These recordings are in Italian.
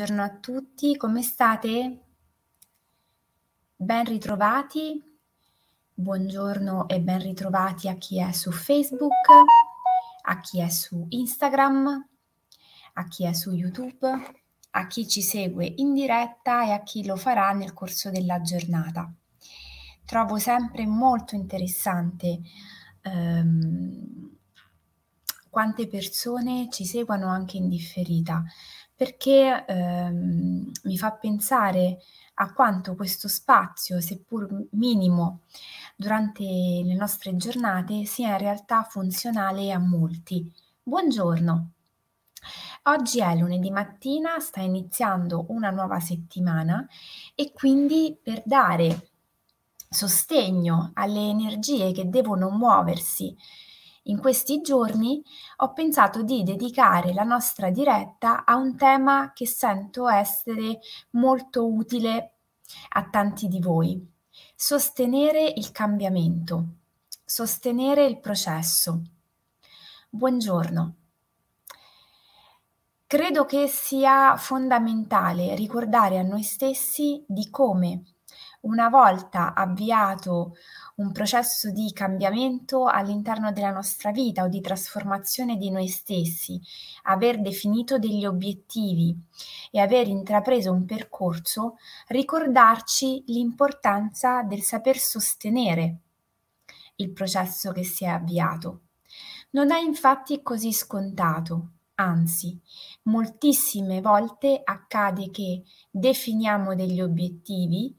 buongiorno a tutti, come state? Ben ritrovati, buongiorno e ben ritrovati a chi è su Facebook, a chi è su Instagram, a chi è su YouTube, a chi ci segue in diretta e a chi lo farà nel corso della giornata. Trovo sempre molto interessante ehm, quante persone ci seguono anche in differita perché ehm, mi fa pensare a quanto questo spazio, seppur minimo, durante le nostre giornate sia in realtà funzionale a molti. Buongiorno! Oggi è lunedì mattina, sta iniziando una nuova settimana e quindi per dare sostegno alle energie che devono muoversi in questi giorni ho pensato di dedicare la nostra diretta a un tema che sento essere molto utile a tanti di voi. Sostenere il cambiamento, sostenere il processo. Buongiorno. Credo che sia fondamentale ricordare a noi stessi di come una volta avviato un processo di cambiamento all'interno della nostra vita o di trasformazione di noi stessi, aver definito degli obiettivi e aver intrapreso un percorso, ricordarci l'importanza del saper sostenere il processo che si è avviato. Non è infatti così scontato, anzi, moltissime volte accade che definiamo degli obiettivi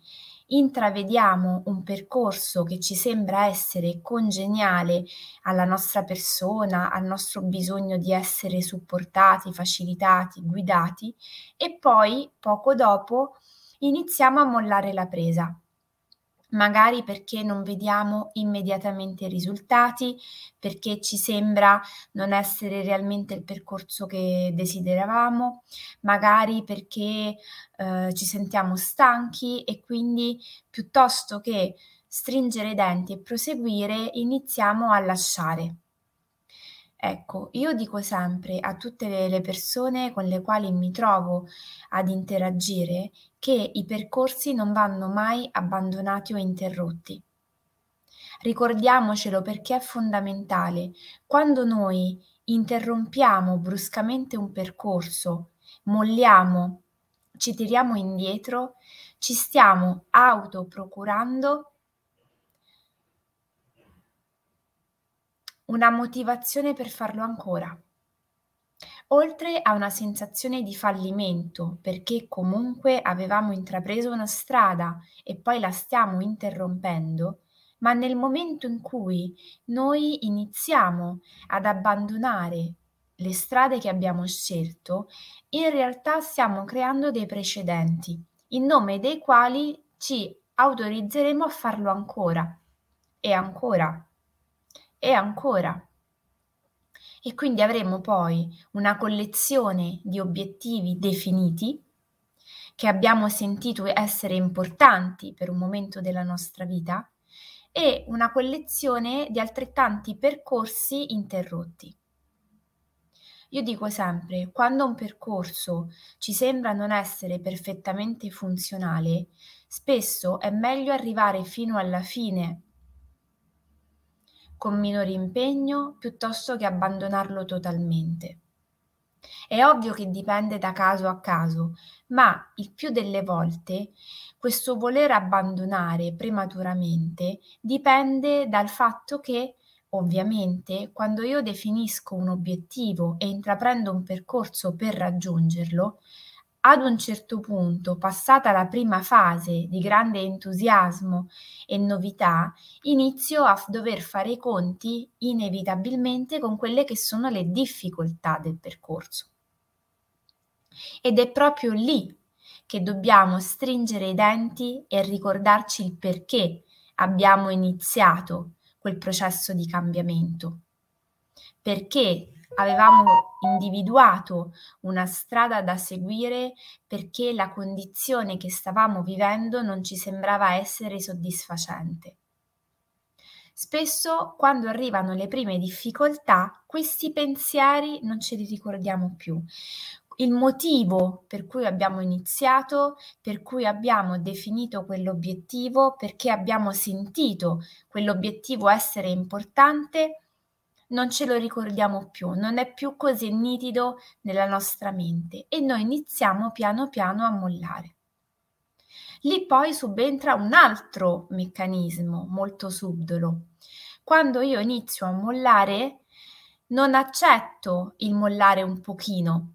intravediamo un percorso che ci sembra essere congeniale alla nostra persona, al nostro bisogno di essere supportati, facilitati, guidati e poi poco dopo iniziamo a mollare la presa magari perché non vediamo immediatamente i risultati, perché ci sembra non essere realmente il percorso che desideravamo, magari perché eh, ci sentiamo stanchi e quindi piuttosto che stringere i denti e proseguire, iniziamo a lasciare. Ecco, io dico sempre a tutte le persone con le quali mi trovo ad interagire che i percorsi non vanno mai abbandonati o interrotti. Ricordiamocelo perché è fondamentale. Quando noi interrompiamo bruscamente un percorso, molliamo, ci tiriamo indietro, ci stiamo autoprocurando una motivazione per farlo ancora. Oltre a una sensazione di fallimento, perché comunque avevamo intrapreso una strada e poi la stiamo interrompendo, ma nel momento in cui noi iniziamo ad abbandonare le strade che abbiamo scelto, in realtà stiamo creando dei precedenti, in nome dei quali ci autorizzeremo a farlo ancora e ancora e ancora. E quindi avremo poi una collezione di obiettivi definiti che abbiamo sentito essere importanti per un momento della nostra vita e una collezione di altrettanti percorsi interrotti. Io dico sempre, quando un percorso ci sembra non essere perfettamente funzionale, spesso è meglio arrivare fino alla fine con minore impegno piuttosto che abbandonarlo totalmente. È ovvio che dipende da caso a caso, ma il più delle volte questo voler abbandonare prematuramente dipende dal fatto che Ovviamente, quando io definisco un obiettivo e intraprendo un percorso per raggiungerlo, ad un certo punto, passata la prima fase di grande entusiasmo e novità, inizio a dover fare i conti inevitabilmente con quelle che sono le difficoltà del percorso. Ed è proprio lì che dobbiamo stringere i denti e ricordarci il perché abbiamo iniziato quel processo di cambiamento. Perché avevamo individuato una strada da seguire perché la condizione che stavamo vivendo non ci sembrava essere soddisfacente. Spesso quando arrivano le prime difficoltà, questi pensieri non ce li ricordiamo più. il motivo per cui abbiamo iniziato, per cui abbiamo definito quell'obiettivo, perché abbiamo sentito quell'obiettivo essere importante, non ce lo ricordiamo più, non è più così nitido nella nostra mente e noi iniziamo piano piano a mollare. Lì poi subentra un altro meccanismo molto subdolo. Quando io inizio a mollare, non accetto il mollare un pochino,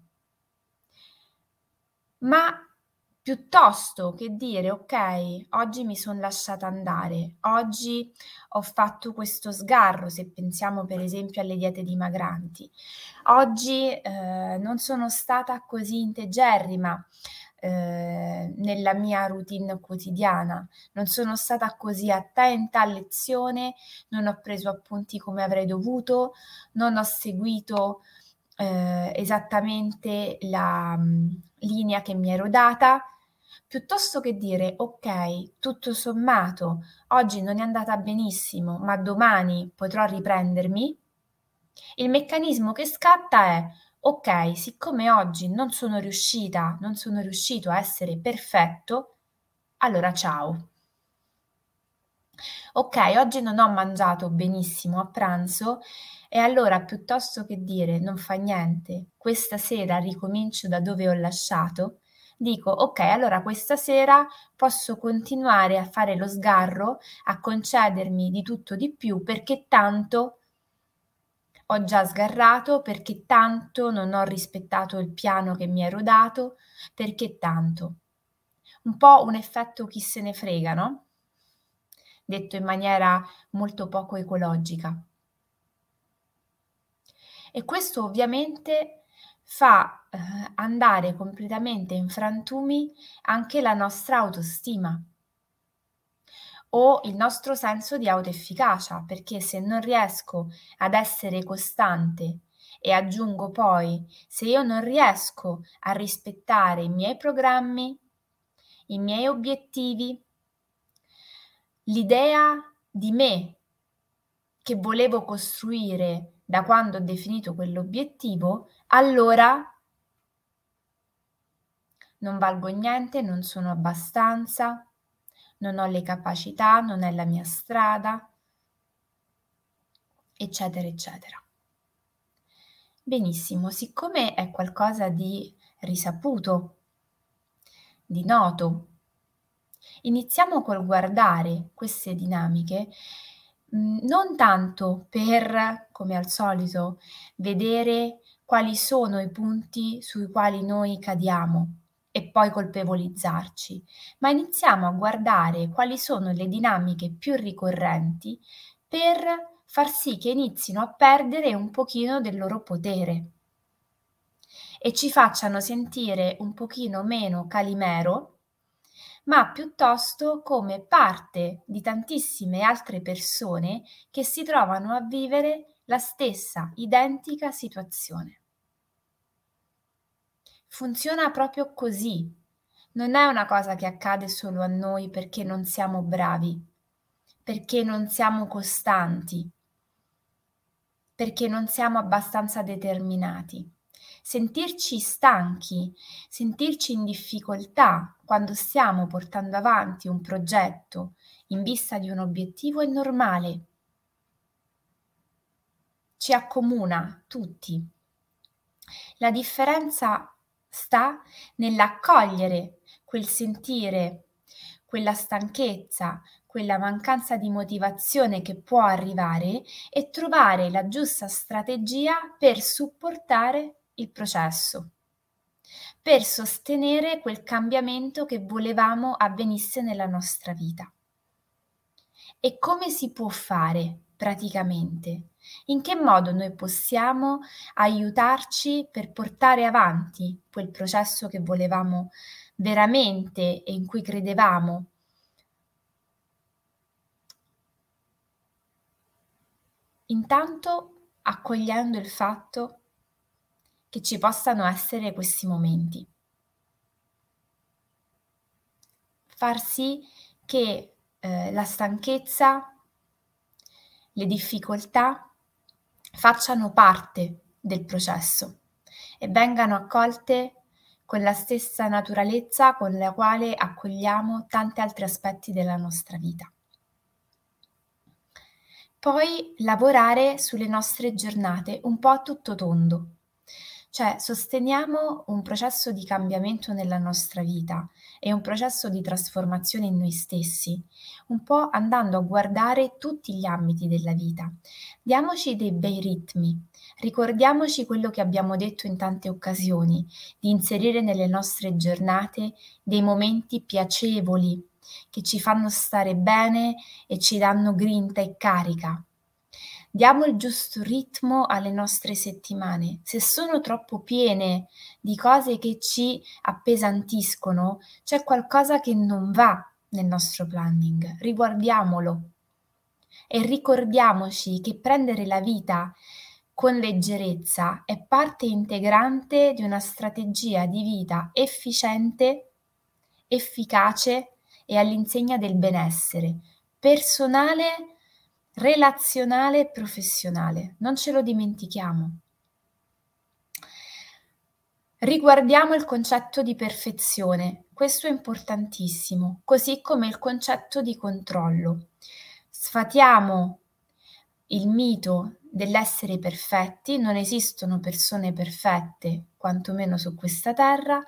ma piuttosto che dire ok, oggi mi sono lasciata andare, oggi ho fatto questo sgarro, se pensiamo per esempio alle diete dimagranti, oggi eh, non sono stata così integerrima eh, nella mia routine quotidiana, non sono stata così attenta a lezione, non ho preso appunti come avrei dovuto, non ho seguito eh, esattamente la mh, mm, linea che mi ero data, piuttosto che dire ok, tutto sommato, oggi non è andata benissimo, ma domani potrò riprendermi, il meccanismo che scatta è ok, siccome oggi non sono riuscita, non sono riuscito a essere perfetto, allora ciao. Ok, oggi non ho mangiato benissimo a pranzo e allora piuttosto che dire non fa niente, questa sera ricomincio da dove ho lasciato, dico ok, allora questa sera posso continuare a fare lo sgarro, a concedermi di tutto di più perché tanto ho già sgarrato, perché tanto non ho rispettato il piano che mi ero dato, perché tanto. Un po' un effetto chi se ne frega, no? Detto in maniera molto poco ecologica. E questo ovviamente fa eh, andare completamente in frantumi anche la nostra autostima o il nostro senso di autoefficacia, perché se non riesco ad essere costante e aggiungo poi, se io non riesco a rispettare i miei programmi, i miei obiettivi, l'idea di me che volevo costruire da quando ho definito quell'obiettivo, allora non valgo niente, non sono abbastanza, non ho le capacità, non è la mia strada, eccetera, eccetera. Benissimo, siccome è qualcosa di risaputo, di noto, iniziamo col guardare queste dinamiche Mhmm, non tanto per, come al solito, vedere quali sono i punti sui quali noi cadiamo e poi colpevolizzarci, ma iniziamo a guardare quali sono le dinamiche più ricorrenti per far sì che inizino a perdere un pochino del loro potere e ci facciano sentire un pochino meno Calimero ma piuttosto come parte di tantissime altre persone che si trovano a vivere la stessa identica situazione. Funziona proprio così. Non è una cosa che accade solo a noi perché non siamo bravi, perché non siamo costanti, perché non siamo abbastanza determinati sentirci stanchi, sentirci in difficoltà quando stiamo portando avanti un progetto in vista di un obiettivo è normale. Ci accomuna tutti. La differenza sta nell'accogliere quel sentire, quella stanchezza, quella mancanza di motivazione che può arrivare e trovare la giusta strategia per supportare il processo, per sostenere quel cambiamento che volevamo avvenisse nella nostra vita. E come si può fare praticamente? In che modo noi possiamo aiutarci per portare avanti quel processo che volevamo veramente e in cui credevamo? Intanto accogliendo il fatto che ci possano essere questi momenti. Far sì che eh, la stanchezza, le difficoltà facciano parte del processo e vengano accolte con la stessa naturalezza con la quale accogliamo tanti altri aspetti della nostra vita. Poi lavorare sulle nostre giornate un po' a tutto tondo, cioè sosteniamo un processo di cambiamento nella nostra vita e un processo di trasformazione in noi stessi, un po' andando a guardare tutti gli ambiti della vita. Diamoci dei bei ritmi, ricordiamoci quello che abbiamo detto in tante occasioni, di inserire nelle nostre giornate dei momenti piacevoli che ci fanno stare bene e ci danno grinta e carica. Diamo il giusto ritmo alle nostre settimane. Se sono troppo piene di cose che ci appesantiscono, c'è qualcosa che non va nel nostro planning. Riguardiamolo e ricordiamoci che prendere la vita con leggerezza è parte integrante di una strategia di vita efficiente, efficace e all'insegna del benessere personale relazionale e professionale. Non ce lo dimentichiamo. Riguardiamo il concetto di perfezione, questo è importantissimo, così come il concetto di controllo. Sfatiamo il mito dell'essere perfetti, non esistono persone perfette, quantomeno su questa terra,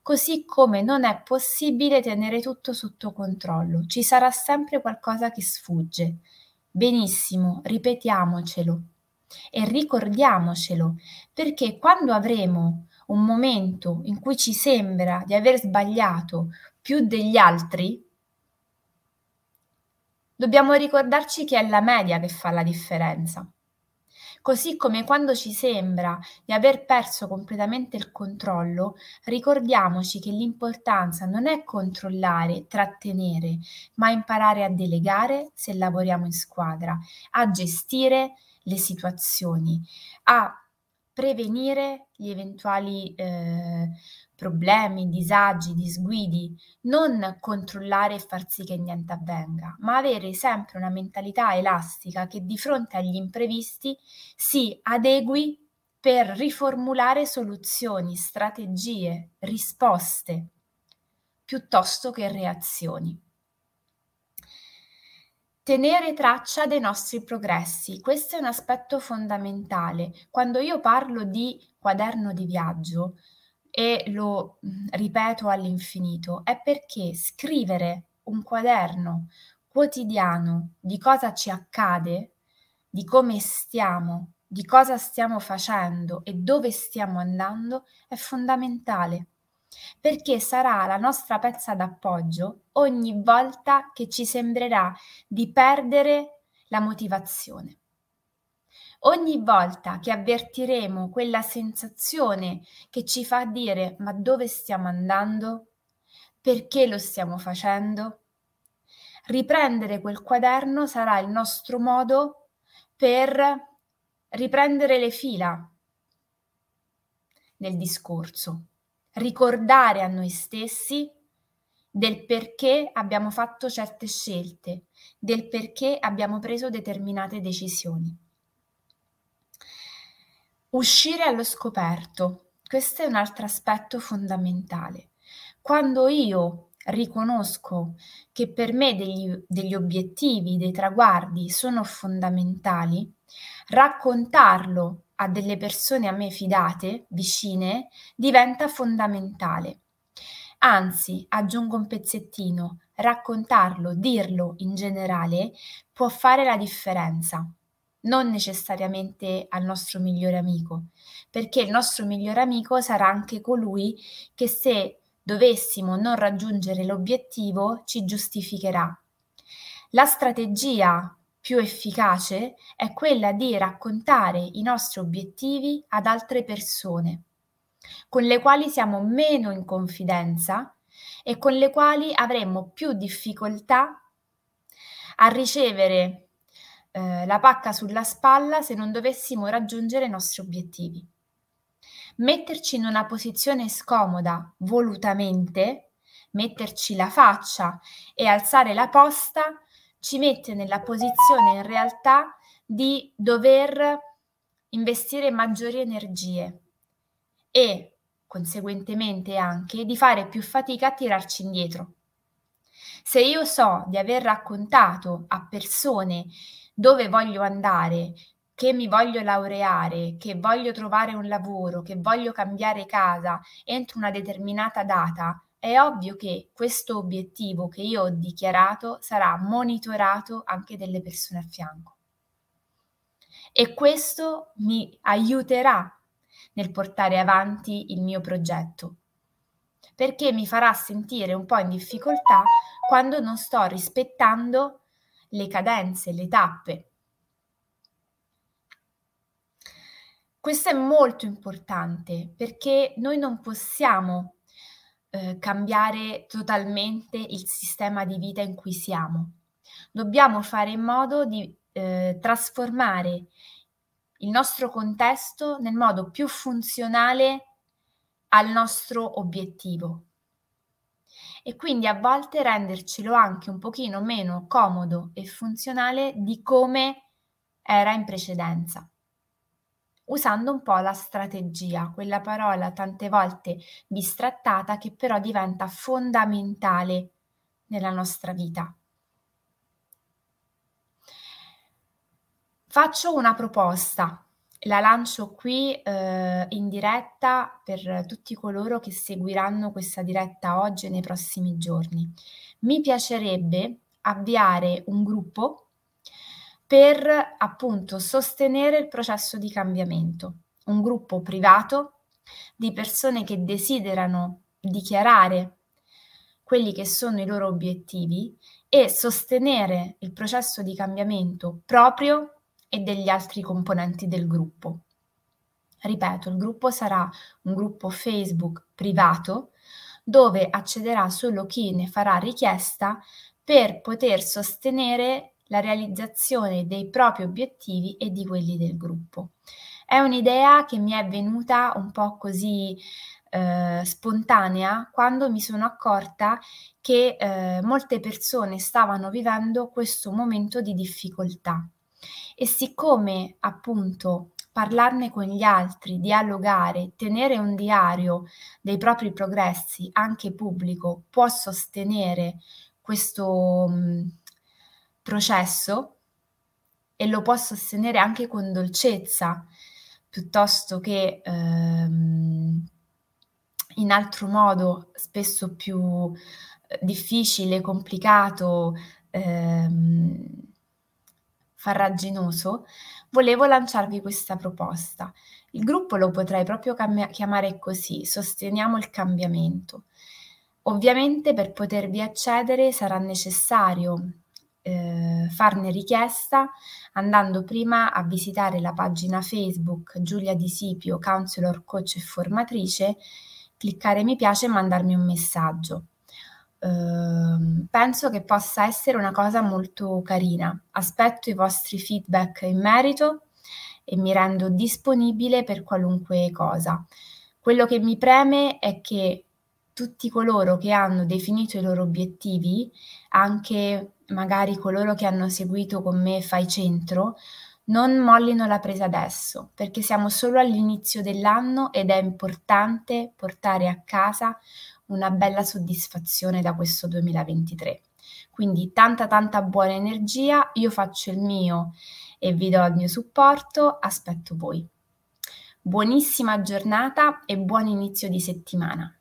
così come non è possibile tenere tutto sotto controllo, ci sarà sempre qualcosa che sfugge. Benissimo, ripetiamocelo e ricordiamocelo, perché quando avremo un momento in cui ci sembra di aver sbagliato più degli altri, dobbiamo ricordarci che è la media che fa la differenza. Così come quando ci sembra di aver perso completamente il controllo, ricordiamoci che l'importanza non è controllare, trattenere, ma imparare a delegare se lavoriamo in squadra, a gestire le situazioni, a prevenire gli eventuali eh, problemi, disagi, disguidi, non controllare e far sì che niente avvenga, ma avere sempre una mentalità elastica che di fronte agli imprevisti si adegui per riformulare soluzioni, strategie, risposte, piuttosto che reazioni. Tenere traccia dei nostri progressi, questo è un aspetto fondamentale. Quando io parlo di quaderno di viaggio, e lo ripeto all'infinito, è perché scrivere un quaderno quotidiano di cosa ci accade, di come stiamo, di cosa stiamo facendo e dove stiamo andando è fondamentale, perché sarà la nostra pezza d'appoggio ogni volta che ci sembrerà di perdere la motivazione. Ogni volta che avvertiremo quella sensazione che ci fa dire ma dove stiamo andando? Perché lo stiamo facendo? Riprendere quel quaderno sarà il nostro modo per riprendere le fila nel discorso, ricordare a noi stessi del perché abbiamo fatto certe scelte, del perché abbiamo preso determinate decisioni. Uscire allo scoperto. Questo è un altro aspetto fondamentale. Quando io riconosco che per me degli, degli obiettivi, dei traguardi sono fondamentali, raccontarlo a delle persone a me fidate, vicine, diventa fondamentale. Anzi, aggiungo un pezzettino, raccontarlo, dirlo in generale può fare la differenza non necessariamente al nostro migliore amico, perché il nostro migliore amico sarà anche colui che se dovessimo non raggiungere l'obiettivo ci giustificherà. La strategia più efficace è quella di raccontare i nostri obiettivi ad altre persone, con le quali siamo meno in confidenza e con le quali avremmo più difficoltà a ricevere eh, la pacca sulla spalla se non dovessimo raggiungere i nostri obiettivi. Metterci in una posizione scomoda volutamente, metterci la faccia e alzare la posta ci mette nella posizione in realtà di dover investire maggiori energie e conseguentemente anche di fare più fatica a tirarci indietro. Se io so di aver raccontato a persone dove voglio andare, che mi voglio laureare, che voglio trovare un lavoro, che voglio cambiare casa entro una determinata data, è ovvio che questo obiettivo che io ho dichiarato sarà monitorato anche dalle persone a fianco. E questo mi aiuterà nel portare avanti il mio progetto, perché mi farà sentire un po' in difficoltà quando non sto rispettando le cadenze, le tappe. Questo è molto importante perché noi non possiamo eh, cambiare totalmente il sistema di vita in cui siamo. Dobbiamo fare in modo di eh, trasformare il nostro contesto nel modo più funzionale al nostro obiettivo e quindi a volte rendercelo anche un pochino meno comodo e funzionale di come era in precedenza. Usando un po' la strategia, quella parola tante volte bistrattata che però diventa fondamentale nella nostra vita. Faccio una proposta la lancio qui eh, in diretta per tutti coloro che seguiranno questa diretta oggi e nei prossimi giorni. Mi piacerebbe avviare un gruppo per appunto sostenere il processo di cambiamento, un gruppo privato di persone che desiderano dichiarare quelli che sono i loro obiettivi e sostenere il processo di cambiamento proprio e degli altri componenti del gruppo. Ripeto, il gruppo sarà un gruppo Facebook privato dove accederà solo chi ne farà richiesta per poter sostenere la realizzazione dei propri obiettivi e di quelli del gruppo. È un'idea che mi è venuta un po' così eh, spontanea quando mi sono accorta che eh, molte persone stavano vivendo questo momento di difficoltà e siccome appunto parlarne con gli altri, dialogare, tenere un diario dei propri progressi anche pubblico può sostenere questo mh, processo e lo può sostenere anche con dolcezza piuttosto che ehm, in altro modo spesso più eh, difficile, complicato, ehm, farraginoso, volevo lanciarvi questa proposta. Il gruppo lo potrei proprio cam- chiamare così, Sosteniamo il cambiamento. Ovviamente per potervi accedere sarà necessario eh, farne richiesta andando prima a visitare la pagina Facebook Giulia Di Sipio, counselor, coach e formatrice, cliccare mi piace e mandarmi un messaggio. Ehm, penso che possa essere una cosa molto carina. Aspetto i vostri feedback in merito e mi rendo disponibile per qualunque cosa. Quello che mi preme è che tutti coloro che hanno definito i loro obiettivi, anche magari coloro che hanno seguito con me Fai Centro, non mollino la presa adesso, perché siamo solo all'inizio dell'anno ed è importante portare a casa una bella soddisfazione da questo 2023. Quindi tanta tanta buona energia, io faccio il mio e vi do il mio supporto, aspetto voi. Buonissima giornata e buon inizio di settimana.